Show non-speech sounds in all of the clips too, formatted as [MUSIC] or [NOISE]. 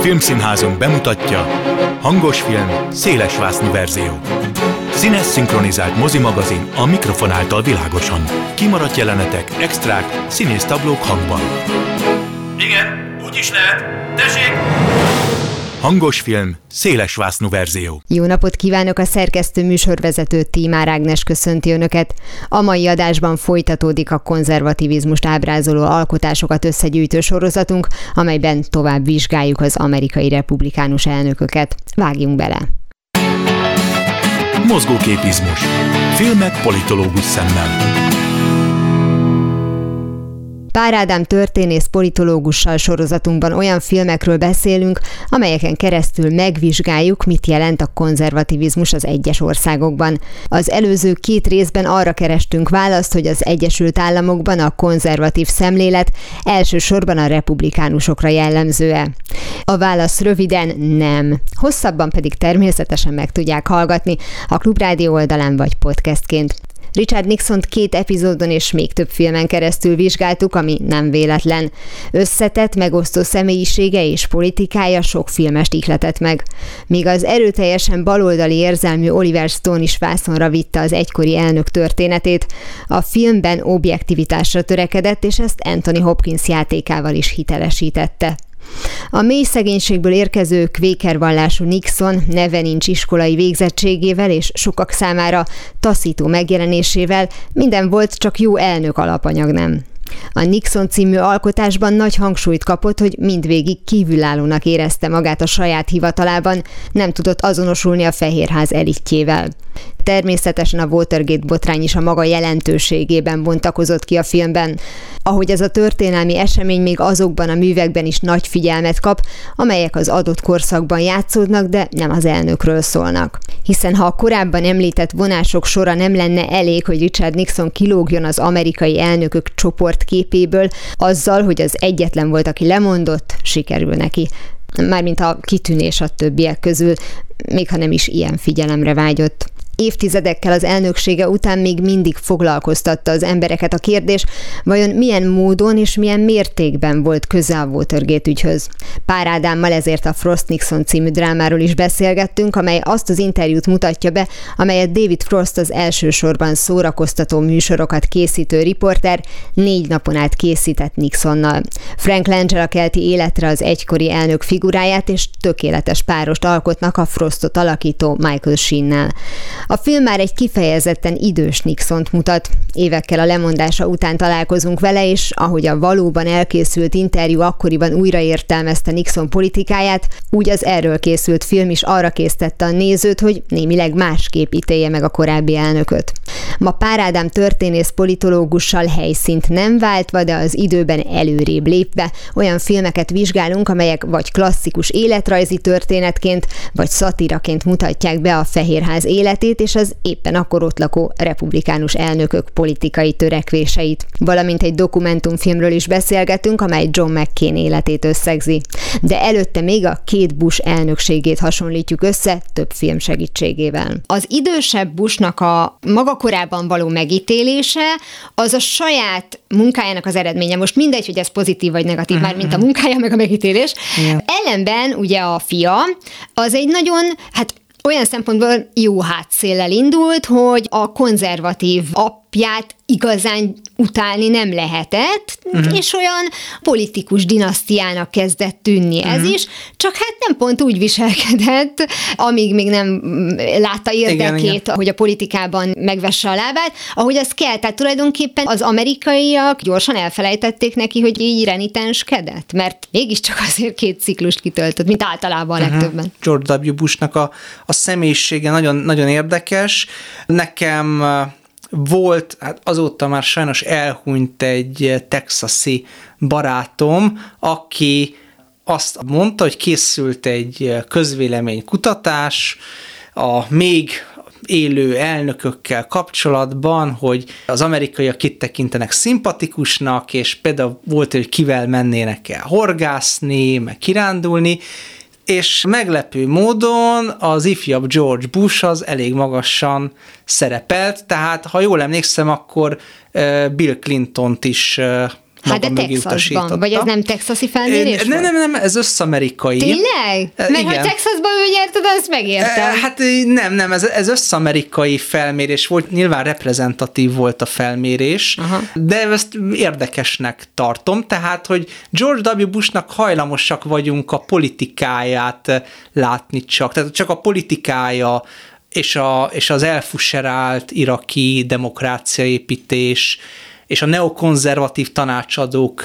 Filmszínházunk bemutatja Hangos film, szélesvásznú verzió. Színes szinkronizált mozimagazin a mikrofon által világosan. Kimaradt jelenetek, extrák, színésztablók hangban. Igen, úgy is lehet. Tessék! Hangos film, széles vásznú verzió. Jó napot kívánok a szerkesztő műsorvezető Tímár Ágnes köszönti Önöket. A mai adásban folytatódik a konzervativizmust ábrázoló alkotásokat összegyűjtő sorozatunk, amelyben tovább vizsgáljuk az amerikai republikánus elnököket. Vágjunk bele! Mozgóképizmus. Filmek politológus szemmel. Pár Ádám történész politológussal sorozatunkban olyan filmekről beszélünk, amelyeken keresztül megvizsgáljuk, mit jelent a konzervativizmus az egyes országokban. Az előző két részben arra kerestünk választ, hogy az Egyesült Államokban a konzervatív szemlélet elsősorban a republikánusokra jellemző-e. A válasz röviden nem. Hosszabban pedig természetesen meg tudják hallgatni a Klubrádió oldalán vagy podcastként. Richard nixon két epizódon és még több filmen keresztül vizsgáltuk, ami nem véletlen. Összetett, megosztó személyisége és politikája sok filmest ihletett meg. Míg az erőteljesen baloldali érzelmű Oliver Stone is vászonra vitte az egykori elnök történetét, a filmben objektivitásra törekedett, és ezt Anthony Hopkins játékával is hitelesítette. A mély szegénységből érkező kvékervallású Nixon neve nincs iskolai végzettségével és sokak számára taszító megjelenésével minden volt, csak jó elnök alapanyag nem. A Nixon című alkotásban nagy hangsúlyt kapott, hogy mindvégig kívülállónak érezte magát a saját hivatalában, nem tudott azonosulni a Fehérház elitjével. Természetesen a Watergate botrány is a maga jelentőségében bontakozott ki a filmben. Ahogy ez a történelmi esemény még azokban a művekben is nagy figyelmet kap, amelyek az adott korszakban játszódnak, de nem az elnökről szólnak. Hiszen ha a korábban említett vonások sora nem lenne elég, hogy Richard Nixon kilógjon az amerikai elnökök csoport képéből, azzal, hogy az egyetlen volt, aki lemondott, sikerül neki. Mármint a kitűnés a többiek közül, még ha nem is ilyen figyelemre vágyott évtizedekkel az elnöksége után még mindig foglalkoztatta az embereket a kérdés, vajon milyen módon és milyen mértékben volt köze a Watergate ügyhöz. Pár Ádámmal ezért a Frost Nixon című drámáról is beszélgettünk, amely azt az interjút mutatja be, amelyet David Frost az elsősorban szórakoztató műsorokat készítő riporter négy napon át készített Nixonnal. Frank Langella kelti életre az egykori elnök figuráját, és tökéletes párost alkotnak a Frostot alakító Michael Sheen-nel. A film már egy kifejezetten idős Nixont mutat. Évekkel a lemondása után találkozunk vele, és ahogy a valóban elkészült interjú akkoriban újraértelmezte Nixon politikáját, úgy az erről készült film is arra késztette a nézőt, hogy némileg másképp ítélje meg a korábbi elnököt. Ma Párádám történész politológussal helyszínt nem váltva, de az időben előrébb lépve olyan filmeket vizsgálunk, amelyek vagy klasszikus életrajzi történetként, vagy szatiraként mutatják be a Fehérház életét, és az éppen akkor ott lakó republikánus elnökök politikai törekvéseit. Valamint egy dokumentumfilmről is beszélgetünk, amely John McCain életét összegzi. De előtte még a két Bush elnökségét hasonlítjuk össze több film segítségével. Az idősebb Bushnak a maga korában való megítélése az a saját munkájának az eredménye. Most mindegy, hogy ez pozitív vagy negatív, uh-huh. már mint a mhm. munkája, meg a megítélés. Yeah. Ellenben ugye a fia az egy nagyon, hát olyan szempontból jó hátszéllel indult, hogy a konzervatív apját igazán utálni nem lehetett, uh-huh. és olyan politikus dinasztiának kezdett tűnni uh-huh. ez mhm. is, csak hát nem pont úgy viselkedett, amíg még nem látta érdekét, igen, igen. hogy a politikában megvesse a lábát, ahogy az kell. Tehát tulajdonképpen az amerikaiak gyorsan elfelejtették neki, hogy így renitenskedett, mert mégiscsak azért két ciklust kitöltött, mint általában a uh-huh. legtöbben. George W. Bushnak a, a személyisége nagyon, nagyon érdekes. Nekem volt, hát azóta már sajnos elhunyt egy texasi barátom, aki azt mondta, hogy készült egy közvéleménykutatás a még élő elnökökkel kapcsolatban, hogy az amerikaiak kit tekintenek szimpatikusnak, és például volt, hogy kivel mennének el horgászni, meg kirándulni, és meglepő módon az ifjabb George Bush az elég magasan szerepelt, tehát ha jól emlékszem, akkor Bill Clinton-t is Hát de Texasban, vagy ez nem texasi felmérés Nem, nem, nem, ez összamerikai. Tényleg? Mert Igen. hogy Texasban ő nyert, azt megértem. Hát nem, nem, ez, ez összamerikai felmérés volt, nyilván reprezentatív volt a felmérés, Aha. de ezt érdekesnek tartom, tehát, hogy George W. Bushnak hajlamosak vagyunk a politikáját látni csak, tehát csak a politikája és, a, és az elfusserált iraki demokráciaépítés, és a neokonzervatív tanácsadók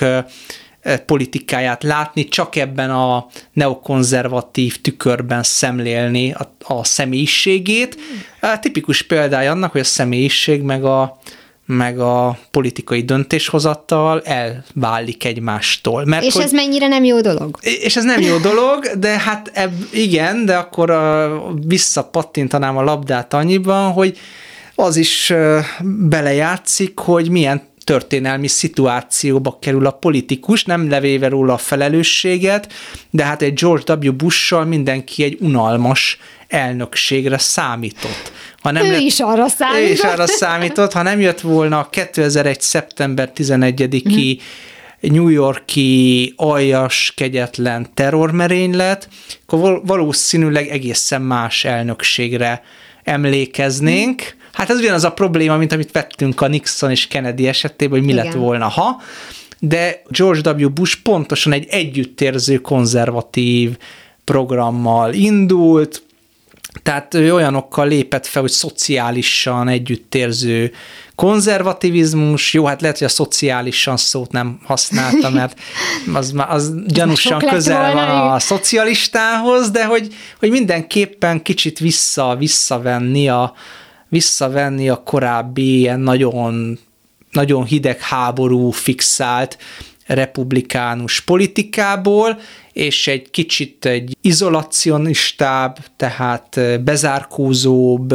politikáját látni, csak ebben a neokonzervatív tükörben szemlélni a, a személyiségét. A tipikus példája annak, hogy a személyiség meg a, meg a politikai döntéshozattal elválik egymástól. Mert és hogy, ez mennyire nem jó dolog? És ez nem jó dolog, de hát eb, igen, de akkor a, visszapattintanám a labdát annyiban, hogy az is belejátszik, hogy milyen történelmi szituációba kerül a politikus, nem levéve róla a felelősséget, de hát egy George W. Bush-sal mindenki egy unalmas elnökségre számított. Ha nem ő lett, is arra számított. Ő is arra számított, ha nem jött volna a 2001. szeptember 11-i mm. New Yorki aljas, kegyetlen terrormerénylet, akkor valószínűleg egészen más elnökségre emlékeznénk. Mm Hát ez ugyanaz a probléma, mint amit vettünk a Nixon és Kennedy esetében, hogy mi Igen. lett volna, ha de George W. Bush pontosan egy együttérző konzervatív programmal indult, tehát ő olyanokkal lépett fel, hogy szociálisan együttérző konzervativizmus, jó, hát lehet, hogy a szociálisan szót nem használta, mert [LAUGHS] az, az gyanúsan közel van a szocialistához, de hogy, hogy mindenképpen kicsit vissza, visszavenni a, visszavenni a korábbi ilyen nagyon, nagyon hideg háború fixált republikánus politikából, és egy kicsit egy izolacionistább, tehát bezárkózóbb,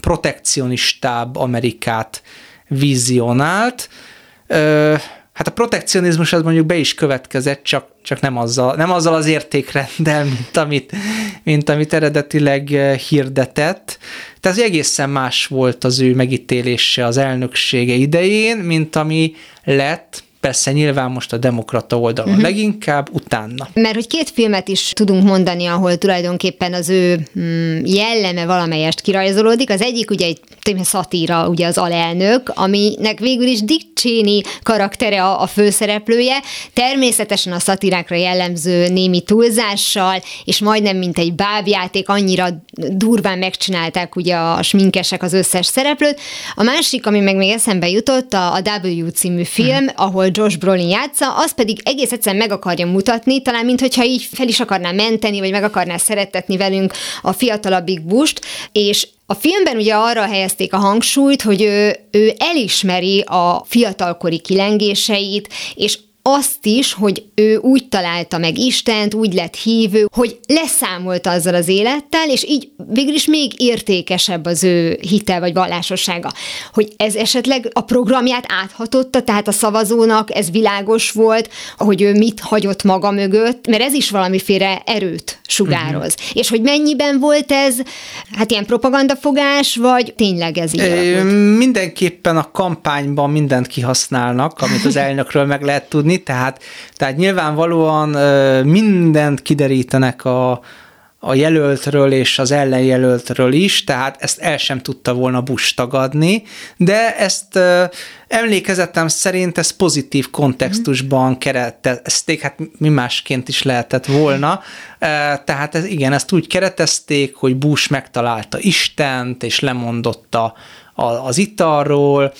protekcionistább Amerikát vizionált. Hát a protekcionizmus az mondjuk be is következett, csak, csak nem, azzal, nem azzal az értékrenddel, mint amit, mint amit eredetileg hirdetett. Tehát egészen más volt az ő megítélése az elnöksége idején, mint ami lett Persze nyilván most a demokrata oldalon uh-huh. leginkább, utána. Mert hogy két filmet is tudunk mondani, ahol tulajdonképpen az ő mm, jelleme valamelyest kirajzolódik. Az egyik ugye egy szatíra, ugye az alelnök, aminek végül is Dick Cheney karaktere a, a főszereplője. Természetesen a szatírákra jellemző némi túlzással, és majdnem mint egy bábjáték, annyira durván megcsinálták ugye a sminkesek az összes szereplőt. A másik, ami meg még eszembe jutott, a, a W című film, uh-huh. ahol Josh Brolin játsza, az pedig egész egyszerűen meg akarja mutatni, talán mintha így fel is akarná menteni, vagy meg akarná szeretetni velünk a fiatalabbik bust, és a filmben ugye arra helyezték a hangsúlyt, hogy ő, ő elismeri a fiatalkori kilengéseit, és azt is, hogy ő úgy találta meg Istent, úgy lett hívő, hogy leszámolt azzal az élettel, és így végül is még értékesebb az ő hitel vagy vallásossága. Hogy ez esetleg a programját áthatotta, tehát a szavazónak ez világos volt, hogy ő mit hagyott maga mögött, mert ez is valamiféle erőt sugároz. Uh-huh. És hogy mennyiben volt ez, hát ilyen propagandafogás, vagy tényleg ez így? Mindenképpen a kampányban mindent kihasználnak, amit az elnökről meg lehet tudni, tudni, tehát, tehát nyilvánvalóan mindent kiderítenek a, a jelöltről és az ellenjelöltről is, tehát ezt el sem tudta volna Bush tagadni, de ezt emlékezetem szerint ez pozitív kontextusban keretezték, hát mi másként is lehetett volna, tehát ez, igen, ezt úgy keretezték, hogy Bush megtalálta Istent, és lemondotta az italról,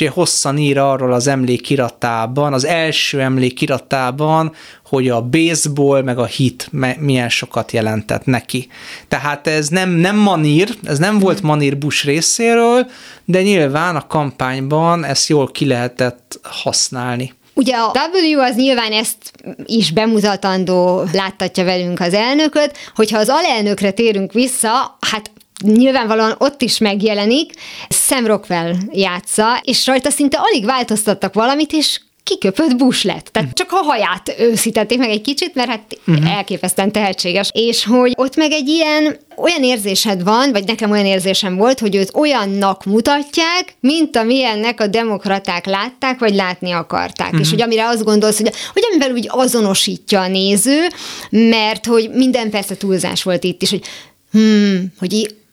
és hosszan ír arról az emlékiratában, az első emlékiratában, hogy a baseball meg a hit milyen sokat jelentett neki. Tehát ez nem, nem manír, ez nem volt manír Bush részéről, de nyilván a kampányban ezt jól ki lehetett használni. Ugye a W az nyilván ezt is bemutatandó láttatja velünk az elnököt, hogyha az alelnökre térünk vissza, hát nyilvánvalóan ott is megjelenik, Sam Rockwell játsza, és rajta szinte alig változtattak valamit, és kiköpött Bush lett. Tehát csak a haját őszítették meg egy kicsit, mert hát uh-huh. elképesztően tehetséges. És hogy ott meg egy ilyen, olyan érzésed van, vagy nekem olyan érzésem volt, hogy őt olyannak mutatják, mint amilyennek a demokraták látták, vagy látni akarták. Uh-huh. És hogy amire azt gondolsz, hogy, hogy amivel úgy azonosítja a néző, mert hogy minden persze túlzás volt itt is, hogy hmm, hogy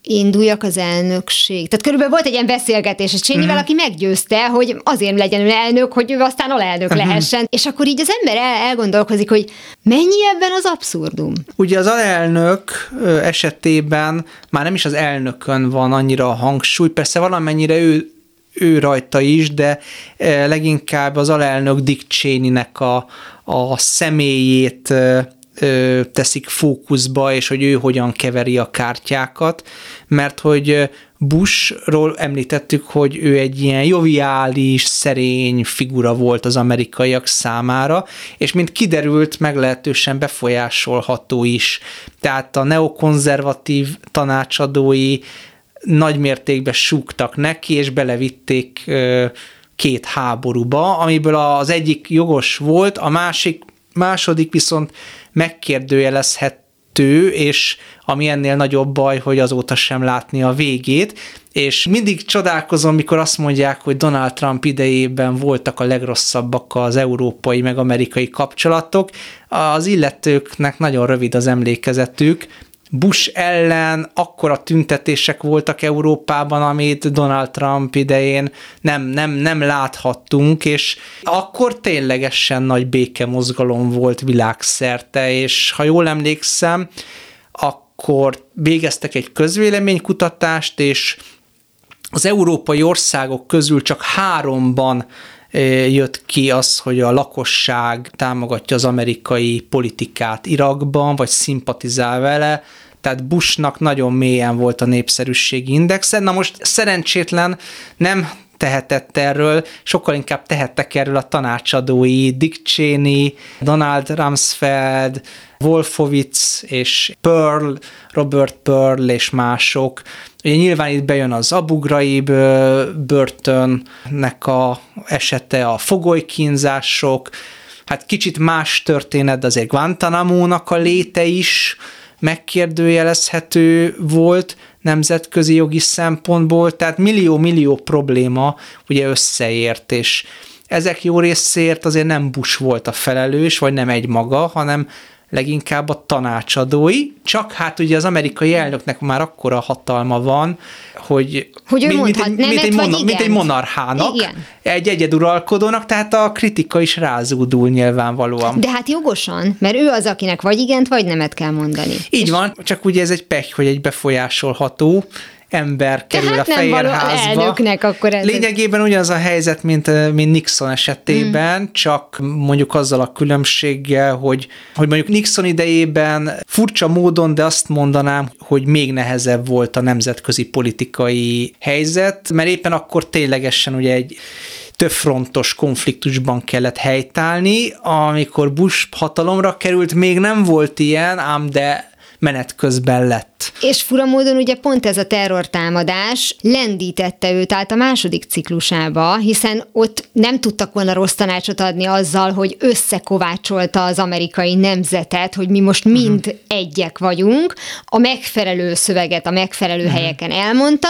induljak az elnökség. Tehát körülbelül volt egy ilyen beszélgetés, és Csényivel, uh-huh. aki meggyőzte, hogy azért legyen ő elnök, hogy ő aztán alelnök uh-huh. lehessen. És akkor így az ember el, elgondolkozik, hogy mennyi ebben az abszurdum? Ugye az alelnök esetében már nem is az elnökön van annyira a hangsúly, persze valamennyire ő ő rajta is, de leginkább az alelnök Dick Cheney-nek a, a személyét ö, teszik fókuszba, és hogy ő hogyan keveri a kártyákat, mert hogy Bushról említettük, hogy ő egy ilyen joviális, szerény figura volt az amerikaiak számára, és mint kiderült, meglehetősen befolyásolható is. Tehát a neokonzervatív tanácsadói nagy mértékben súgtak neki, és belevitték két háborúba, amiből az egyik jogos volt, a másik második viszont megkérdőjelezhető, és ami ennél nagyobb baj, hogy azóta sem látni a végét, és mindig csodálkozom, mikor azt mondják, hogy Donald Trump idejében voltak a legrosszabbak az európai meg amerikai kapcsolatok, az illetőknek nagyon rövid az emlékezetük, Bush ellen akkora tüntetések voltak Európában, amit Donald Trump idején nem, nem, nem láthattunk, és akkor ténylegesen nagy békemozgalom volt világszerte, és ha jól emlékszem, akkor végeztek egy közvéleménykutatást, és az európai országok közül csak háromban jött ki az, hogy a lakosság támogatja az amerikai politikát Irakban, vagy szimpatizál vele, tehát Bushnak nagyon mélyen volt a népszerűségi indexe. Na most szerencsétlen nem tehetett erről, sokkal inkább tehettek erről a tanácsadói Dick Cheney, Donald Rumsfeld, Wolfowitz és Pearl, Robert Pearl és mások. Ugye nyilván itt bejön az Abu Ghraib börtönnek a esete, a fogolykínzások, hát kicsit más történet, de azért Guantanamo-nak a léte is, megkérdőjelezhető volt nemzetközi jogi szempontból, tehát millió-millió probléma ugye összeért, és ezek jó részért azért nem Bush volt a felelős, vagy nem egy maga, hanem leginkább a tanácsadói, csak hát ugye az amerikai elnöknek már akkora hatalma van, hogy, hogy mint, mint, egy, mint, egy, mona, mint egy monarchának, igen. egy egyeduralkodónak, tehát a kritika is rázúdul nyilvánvalóan. De hát jogosan, mert ő az, akinek vagy igent, vagy nemet kell mondani. Így És... van, csak ugye ez egy pech, hogy egy befolyásolható ember kerül Tehát a Fehérházba. akkor ez Lényegében ugyanaz a helyzet, mint, mint Nixon esetében, hmm. csak mondjuk azzal a különbséggel, hogy, hogy mondjuk Nixon idejében furcsa módon, de azt mondanám, hogy még nehezebb volt a nemzetközi politikai helyzet, mert éppen akkor ténylegesen ugye egy több frontos konfliktusban kellett helytállni, amikor Bush hatalomra került, még nem volt ilyen, ám de menet közben lett. És fura módon ugye pont ez a terrortámadás lendítette őt át a második ciklusába, hiszen ott nem tudtak volna rossz tanácsot adni azzal, hogy összekovácsolta az amerikai nemzetet, hogy mi most mind uh-huh. egyek vagyunk, a megfelelő szöveget a megfelelő uh-huh. helyeken elmondta,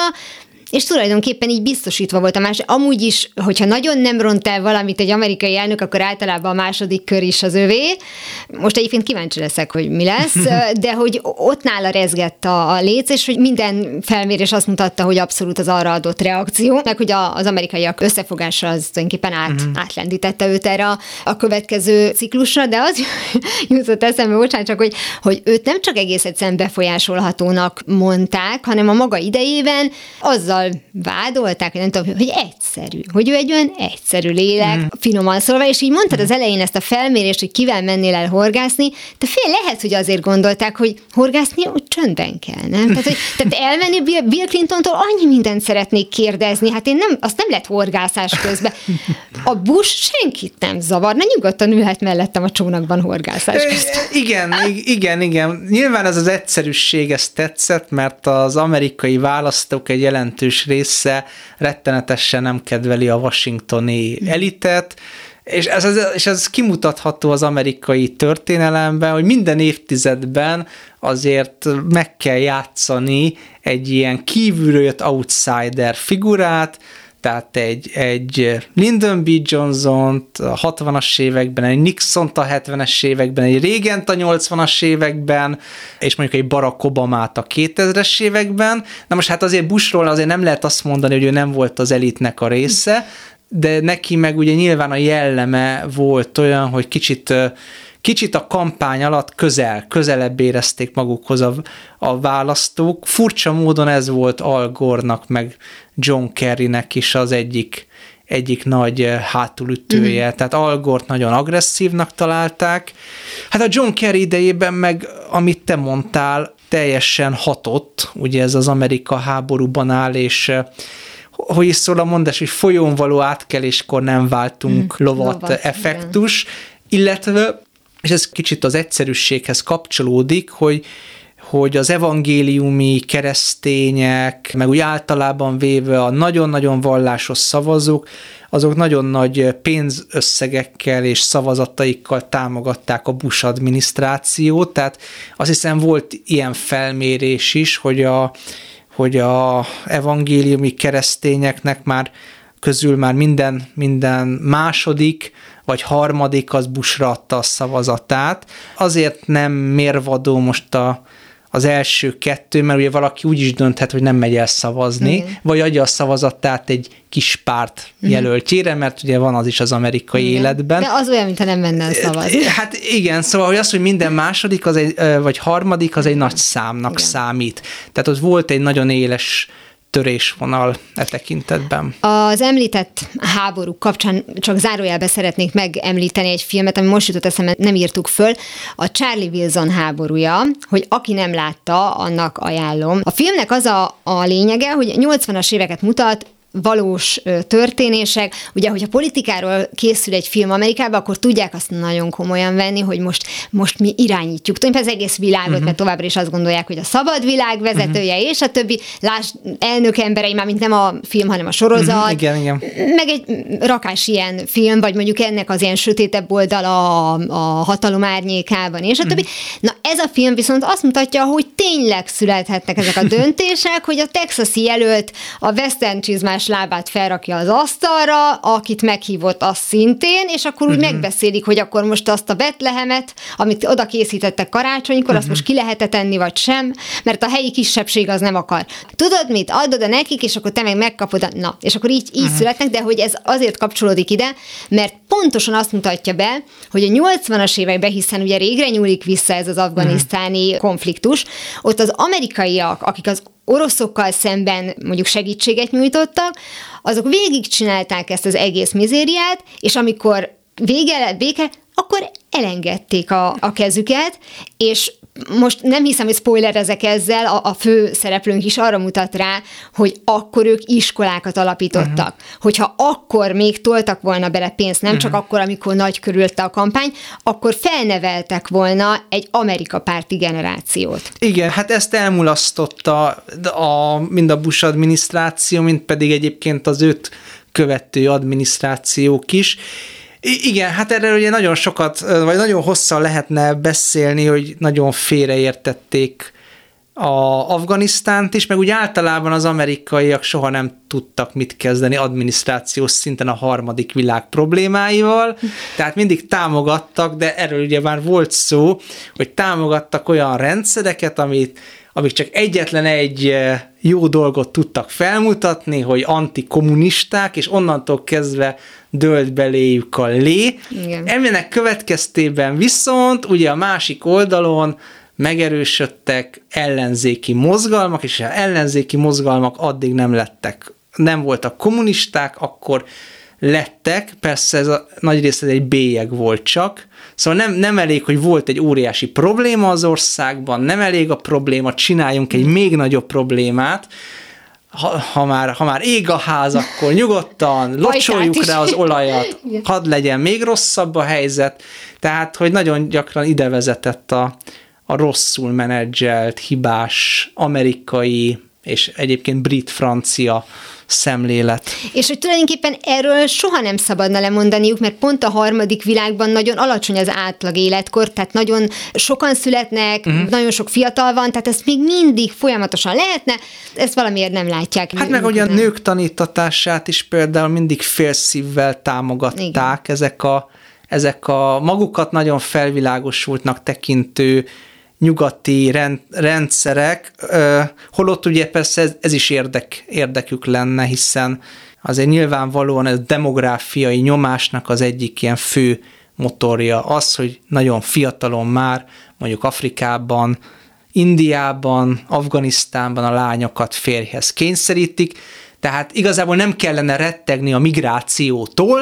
és tulajdonképpen így biztosítva volt a más. Amúgy is, hogyha nagyon nem ront el valamit egy amerikai elnök, akkor általában a második kör is az övé. Most egyébként kíváncsi leszek, hogy mi lesz, [LAUGHS] de hogy ott nála rezgett a, a léc, és hogy minden felmérés azt mutatta, hogy abszolút az arra adott reakció, meg hogy a, az amerikaiak összefogása az tulajdonképpen át, uh-huh. átlendítette őt erre a, a következő ciklusra, de az [LAUGHS] jutott eszembe, bocsánat, csak hogy, hogy őt nem csak egész egyszerűen befolyásolhatónak mondták, hanem a maga idejében azzal azzal vádolták, hogy nem tudom, hogy egyszerű, hogy ő egy olyan egyszerű lélek, mm. finoman szólva, és így mondtad az elején ezt a felmérést, hogy kivel mennél el horgászni, de fél lehet, hogy azért gondolták, hogy horgászni úgy csöndben kell, nem? Tehát, hogy, [LAUGHS] tehát elmenni Bill, Bill Clintontól annyi mindent szeretnék kérdezni, hát én nem, azt nem lett horgászás közben. A Bush senkit nem zavarna, nyugodtan ülhet mellettem a csónakban horgászás közben. Igen, igen, igen. Nyilván ez az egyszerűség, ez tetszett, mert az amerikai választók egy jelentős jelentős része rettenetesen nem kedveli a washingtoni elitet, És ez, ez, és ez kimutatható az amerikai történelemben, hogy minden évtizedben azért meg kell játszani egy ilyen kívülről jött outsider figurát, tehát egy, egy Lyndon B. johnson a 60-as években, egy nixon a 70-es években, egy reagan a 80-as években, és mondjuk egy Barack Obama-t a 2000-es években. Na most hát azért Bushról azért nem lehet azt mondani, hogy ő nem volt az elitnek a része, de neki meg ugye nyilván a jelleme volt olyan, hogy kicsit kicsit a kampány alatt közel, közelebb érezték magukhoz a, a választók. Furcsa módon ez volt Al Gore-nak, meg John Kerrynek is az egyik, egyik nagy hátulütője. Mm-hmm. Tehát Al Gore-t nagyon agresszívnak találták. Hát a John Kerry idejében meg, amit te mondtál, teljesen hatott, ugye ez az Amerika háborúban áll, és hogy is szól a mondás, hogy folyón való átkeléskor nem váltunk mm, lovat, lovat effektus, igen. illetve, és ez kicsit az egyszerűséghez kapcsolódik, hogy hogy az evangéliumi keresztények, meg úgy általában véve a nagyon-nagyon vallásos szavazók, azok nagyon nagy pénzösszegekkel és szavazataikkal támogatták a Bush adminisztrációt, tehát azt hiszem volt ilyen felmérés is, hogy a, hogy a evangéliumi keresztényeknek már közül már minden, minden második vagy harmadik az Bushra adta a szavazatát. Azért nem mérvadó most a, az első kettő, mert ugye valaki úgy is dönthet, hogy nem megy el szavazni, Igen. vagy adja a szavazatát egy kis párt mhm. jelöltjére, mert ugye van az is az amerikai igen. életben. De az olyan, mintha nem menne el szavazni. Hát igen, szóval hogy az, hogy minden második az egy, vagy harmadik az egy nagy számnak igen. számít. Tehát ott volt egy nagyon éles törésvonal e tekintetben. Az említett háború kapcsán csak zárójelbe szeretnék megemlíteni egy filmet, ami most jutott eszembe, nem írtuk föl, a Charlie Wilson háborúja, hogy aki nem látta, annak ajánlom. A filmnek az a, a lényege, hogy 80-as éveket mutat, valós történések. Ugye, hogyha politikáról készül egy film Amerikában, akkor tudják azt nagyon komolyan venni, hogy most, most mi irányítjuk. Tudjuk, az egész világot, uh-huh. mert továbbra is azt gondolják, hogy a szabad világ vezetője, uh-huh. és a többi, láss, elnök emberei, már mint nem a film, hanem a sorozat. Uh-huh. Igen, igen. Meg egy rakás ilyen film, vagy mondjuk ennek az ilyen sötétebb oldala a, a hatalom árnyékában, és a többi. Uh-huh. Na ez a film viszont azt mutatja, hogy tényleg születhetnek ezek a [LAUGHS] döntések, hogy a texasi jelölt a western csizmás lábát felrakja az asztalra, akit meghívott az szintén, és akkor úgy uh-huh. megbeszélik, hogy akkor most azt a Betlehemet, amit oda készítettek karácsonykor, uh-huh. azt mhm. most ki lehet tenni, vagy sem, mert a helyi kisebbség az nem akar. Tudod mit? Adod a nekik, és akkor te meg megkapod. A... Na, és akkor így, így uh-huh. születnek, de hogy ez azért kapcsolódik ide, mert pontosan azt mutatja be, hogy a 80-as években, hiszen ugye régre nyúlik vissza ez az afganisztáni uh-huh. konfliktus, ott az amerikaiak, akik az oroszokkal szemben mondjuk segítséget nyújtottak, azok végigcsinálták ezt az egész mizériát, és amikor vége lett béke, akkor elengedték a, a kezüket, és most nem hiszem, hogy spoilerezek ezzel, a, a fő szereplőnk is arra mutat rá, hogy akkor ők iskolákat alapítottak. Uh-huh. Hogyha akkor még toltak volna bele pénzt, nem uh-huh. csak akkor, amikor nagy körülte a kampány, akkor felneveltek volna egy Amerika párti generációt. Igen, hát ezt elmulasztotta a, mind a Bush adminisztráció, mind pedig egyébként az őt követő adminisztrációk is, igen, hát erről ugye nagyon sokat, vagy nagyon hosszan lehetne beszélni, hogy nagyon félreértették a Afganisztánt is, meg úgy általában az amerikaiak soha nem tudtak mit kezdeni adminisztrációs szinten a harmadik világ problémáival, tehát mindig támogattak, de erről ugye már volt szó, hogy támogattak olyan rendszereket, amit amik csak egyetlen egy jó dolgot tudtak felmutatni, hogy antikommunisták, és onnantól kezdve dölt beléjük a lé. Igen. Ennek következtében viszont ugye a másik oldalon megerősödtek ellenzéki mozgalmak, és ha ellenzéki mozgalmak addig nem lettek, nem voltak kommunisták, akkor lettek, persze ez a nagy része egy bélyeg volt csak, szóval nem, nem elég, hogy volt egy óriási probléma az országban, nem elég a probléma, csináljunk egy még nagyobb problémát, ha, ha, már, ha már ég a ház, akkor nyugodtan [LAUGHS] locsoljuk rá az olajat, [LAUGHS] hadd legyen még rosszabb a helyzet, tehát, hogy nagyon gyakran ide vezetett a, a rosszul menedzselt, hibás amerikai és egyébként brit-francia szemlélet. És hogy tulajdonképpen erről soha nem szabadna lemondaniuk, mert pont a harmadik világban nagyon alacsony az átlag életkor, tehát nagyon sokan születnek, uh-huh. nagyon sok fiatal van, tehát ezt még mindig folyamatosan lehetne, ezt valamiért nem látják. Hát meg hogy a nők tanítatását is például mindig félszívvel támogatták Igen. ezek a ezek a magukat nagyon felvilágosultnak tekintő nyugati rend, rendszerek, holott ugye persze ez, ez is érdek, érdekük lenne, hiszen azért nyilvánvalóan ez demográfiai nyomásnak az egyik ilyen fő motorja az, hogy nagyon fiatalon már mondjuk Afrikában, Indiában, Afganisztánban a lányokat férjhez kényszerítik, tehát igazából nem kellene rettegni a migrációtól,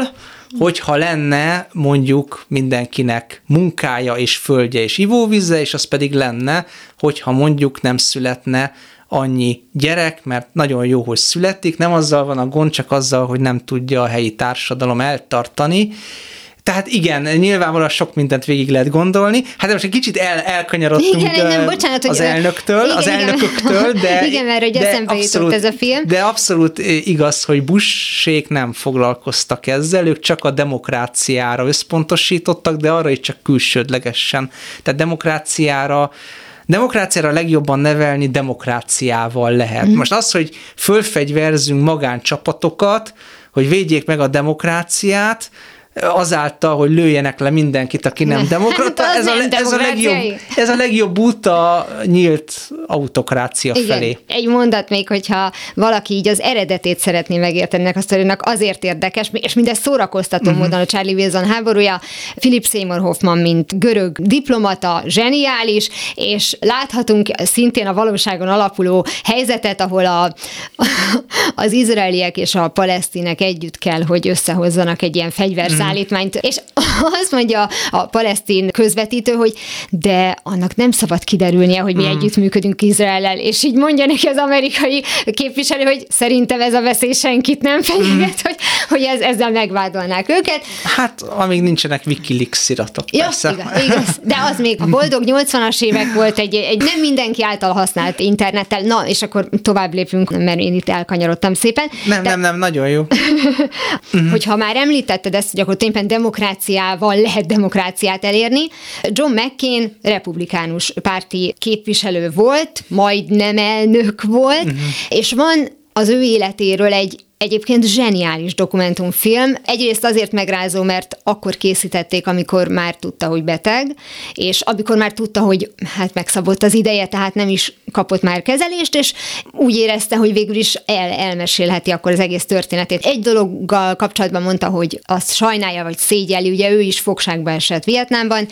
hogyha lenne mondjuk mindenkinek munkája és földje és ivóvíze, és az pedig lenne, hogyha mondjuk nem születne annyi gyerek, mert nagyon jó, hogy születik, nem azzal van a gond, csak azzal, hogy nem tudja a helyi társadalom eltartani, tehát igen, nyilvánvalóan sok mindent végig lehet gondolni. Hát most egy kicsit el, elkanyarodtunk igen, nem, bocsánat, az elnöktől, igen, az elnököktől, de... [LAUGHS] Igen, mert hogy eszembe abszolút, ez a film. De abszolút igaz, hogy Bushsék nem foglalkoztak ezzel, ők csak a demokráciára összpontosítottak, de arra is csak külsődlegesen. Tehát demokráciára demokráciára legjobban nevelni demokráciával lehet. Mm. Most az, hogy fölfegyverzünk magáncsapatokat, hogy védjék meg a demokráciát, azáltal, hogy lőjenek le mindenkit, aki nem [LAUGHS] demokrata. Ez, nem a, ez, a legjobb, ez a legjobb út a nyílt autokrácia Igen. felé. Egy mondat még, hogyha valaki így az eredetét szeretné megérteni ennek a sztorinak, azért érdekes, és mindez szórakoztató uh-huh. módon a Charlie Wilson háborúja. Philip Seymour Hoffman, mint görög diplomata, zseniális, és láthatunk szintén a valóságon alapuló helyzetet, ahol a, [LAUGHS] az izraeliek és a palesztinek együtt kell, hogy összehozzanak egy ilyen fegyverszállást, szállítmányt, és azt mondja a palesztin közvetítő, hogy de annak nem szabad kiderülnie, hogy mi mm. együttműködünk Izraellel, és így mondja neki az amerikai képviselő, hogy szerintem ez a veszély senkit nem fenyeget, mm. hogy, hogy ez, ezzel megvádolnák őket. Hát, amíg nincsenek Wikileaks iratok, ja, persze. Igaz, igaz, de az még a boldog 80-as évek volt egy, egy nem mindenki által használt internettel, na, és akkor tovább lépünk, mert én itt elkanyarodtam szépen. Nem, de, nem, nem, nagyon jó. [LAUGHS] hogyha már említetted ezt, hogy akkor tulajdonképpen demokráciával lehet demokráciát elérni. John McCain republikánus párti képviselő volt, majd nem elnök volt, uh-huh. és van az ő életéről egy Egyébként zseniális dokumentumfilm. Egyrészt azért megrázó, mert akkor készítették, amikor már tudta, hogy beteg, és amikor már tudta, hogy hát megszabott az ideje, tehát nem is kapott már kezelést, és úgy érezte, hogy végül is el, elmesélheti akkor az egész történetét. Egy dologgal kapcsolatban mondta, hogy azt sajnálja, vagy szégyeli, ugye ő is fogságba esett Vietnámban,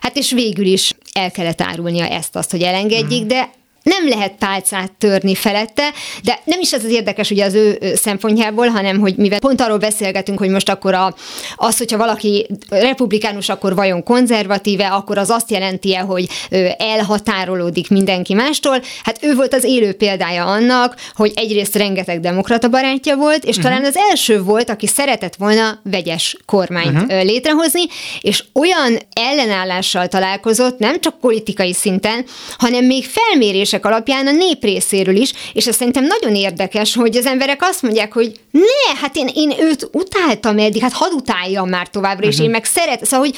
Hát és végül is el kellett árulnia ezt azt, hogy elengedjék, de nem lehet pálcát törni felette, de nem is ez az érdekes ugye az ő szempontjából, hanem hogy mivel pont arról beszélgetünk, hogy most akkor a, az, hogyha valaki republikánus, akkor vajon konzervatíve, akkor az azt jelenti -e, hogy elhatárolódik mindenki mástól. Hát ő volt az élő példája annak, hogy egyrészt rengeteg demokrata barátja volt, és uh-huh. talán az első volt, aki szeretett volna vegyes kormányt uh-huh. létrehozni, és olyan ellenállással találkozott, nem csak politikai szinten, hanem még felmérés felmérések alapján a nép részéről is, és ez szerintem nagyon érdekes, hogy az emberek azt mondják, hogy ne, hát én, én őt utáltam eddig, hát hadd utáljam már továbbra, uh-huh. és mhm. én meg szeret, szóval, hogy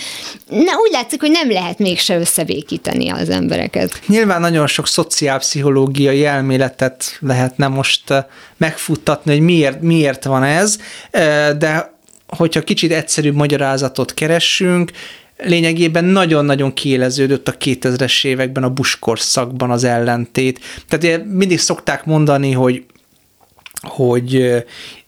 na, úgy látszik, hogy nem lehet mégse összevékíteni az embereket. Nyilván nagyon sok szociálpszichológiai elméletet lehetne most megfuttatni, hogy miért, miért van ez, de hogyha kicsit egyszerűbb magyarázatot keressünk, lényegében nagyon-nagyon kiéleződött a 2000-es években a Bush korszakban az ellentét. Tehát mindig szokták mondani, hogy hogy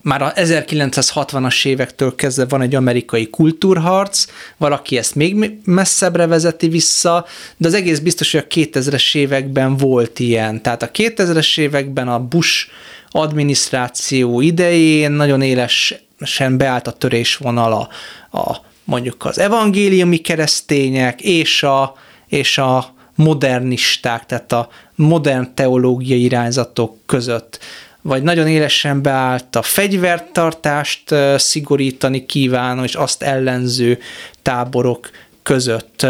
már a 1960-as évektől kezdve van egy amerikai kultúrharc, valaki ezt még messzebbre vezeti vissza, de az egész biztos, hogy a 2000-es években volt ilyen. Tehát a 2000-es években a Bush adminisztráció idején nagyon élesen beállt a törésvonal a, a mondjuk az evangéliumi keresztények és a, és a modernisták, tehát a modern teológiai irányzatok között vagy nagyon élesen beállt a fegyvertartást szigorítani kívánó, és azt ellenző táborok között.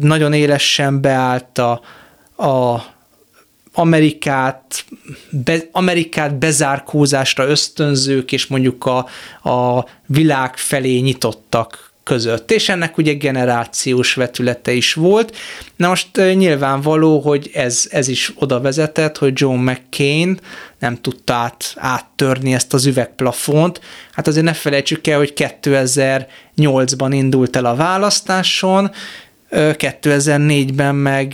Nagyon élesen beállt a, a Amerikát, be, Amerikát bezárkózásra ösztönzők, és mondjuk a, a világ felé nyitottak között, és ennek ugye generációs vetülete is volt. Na most nyilvánvaló, hogy ez, ez is oda vezetett, hogy John McCain nem tudta át, áttörni ezt az üvegplafont. Hát azért ne felejtsük el, hogy 2008-ban indult el a választáson, 2004-ben meg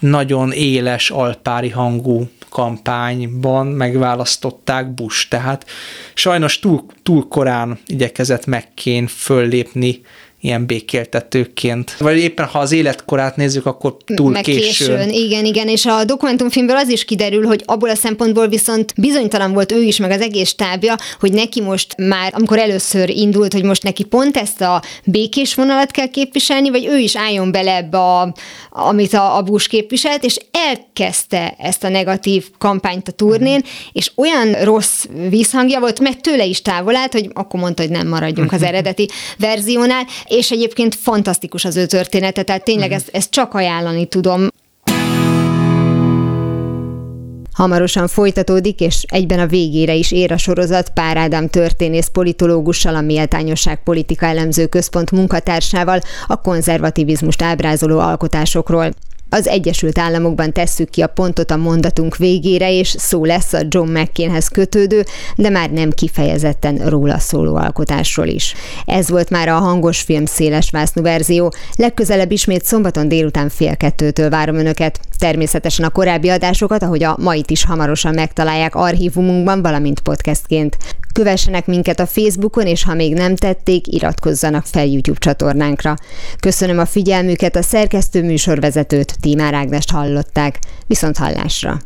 nagyon éles alpári hangú kampányban megválasztották Bush, tehát sajnos túl, túl korán igyekezett megkén föllépni ilyen békéltetőként. Vagy éppen ha az életkorát nézzük, akkor túl Meg későn. későn. Igen, igen, és a dokumentumfilmből az is kiderül, hogy abból a szempontból viszont bizonytalan volt ő is, meg az egész tábja, hogy neki most már, amikor először indult, hogy most neki pont ezt a békés vonalat kell képviselni, vagy ő is álljon bele ebbe, a, amit a, a Bush képviselt, és elkezdte ezt a negatív kampányt a turnén, mm. és olyan rossz visszhangja volt, meg tőle is távol állt, hogy akkor mondta, hogy nem maradjunk az [LAUGHS] eredeti verziónál, és egyébként fantasztikus az ő története, tehát tényleg mm. ezt, ezt csak ajánlani tudom. Hamarosan folytatódik, és egyben a végére is ér a sorozat Pár Ádám történész politológussal, a Méltányosság Politika Elemző Központ munkatársával a konzervativizmust ábrázoló alkotásokról. Az Egyesült Államokban tesszük ki a pontot a mondatunk végére, és szó lesz a John McCainhez kötődő, de már nem kifejezetten róla szóló alkotásról is. Ez volt már a hangos film széles vásznú verzió. Legközelebb ismét szombaton délután fél kettőtől várom Önöket. Természetesen a korábbi adásokat, ahogy a mait is hamarosan megtalálják archívumunkban, valamint podcastként. Kövessenek minket a Facebookon, és ha még nem tették, iratkozzanak fel YouTube csatornánkra. Köszönöm a figyelmüket, a szerkesztő műsorvezetőt, Tímár Ágnest hallották. Viszont hallásra!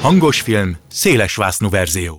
Hangos film, széles verzió.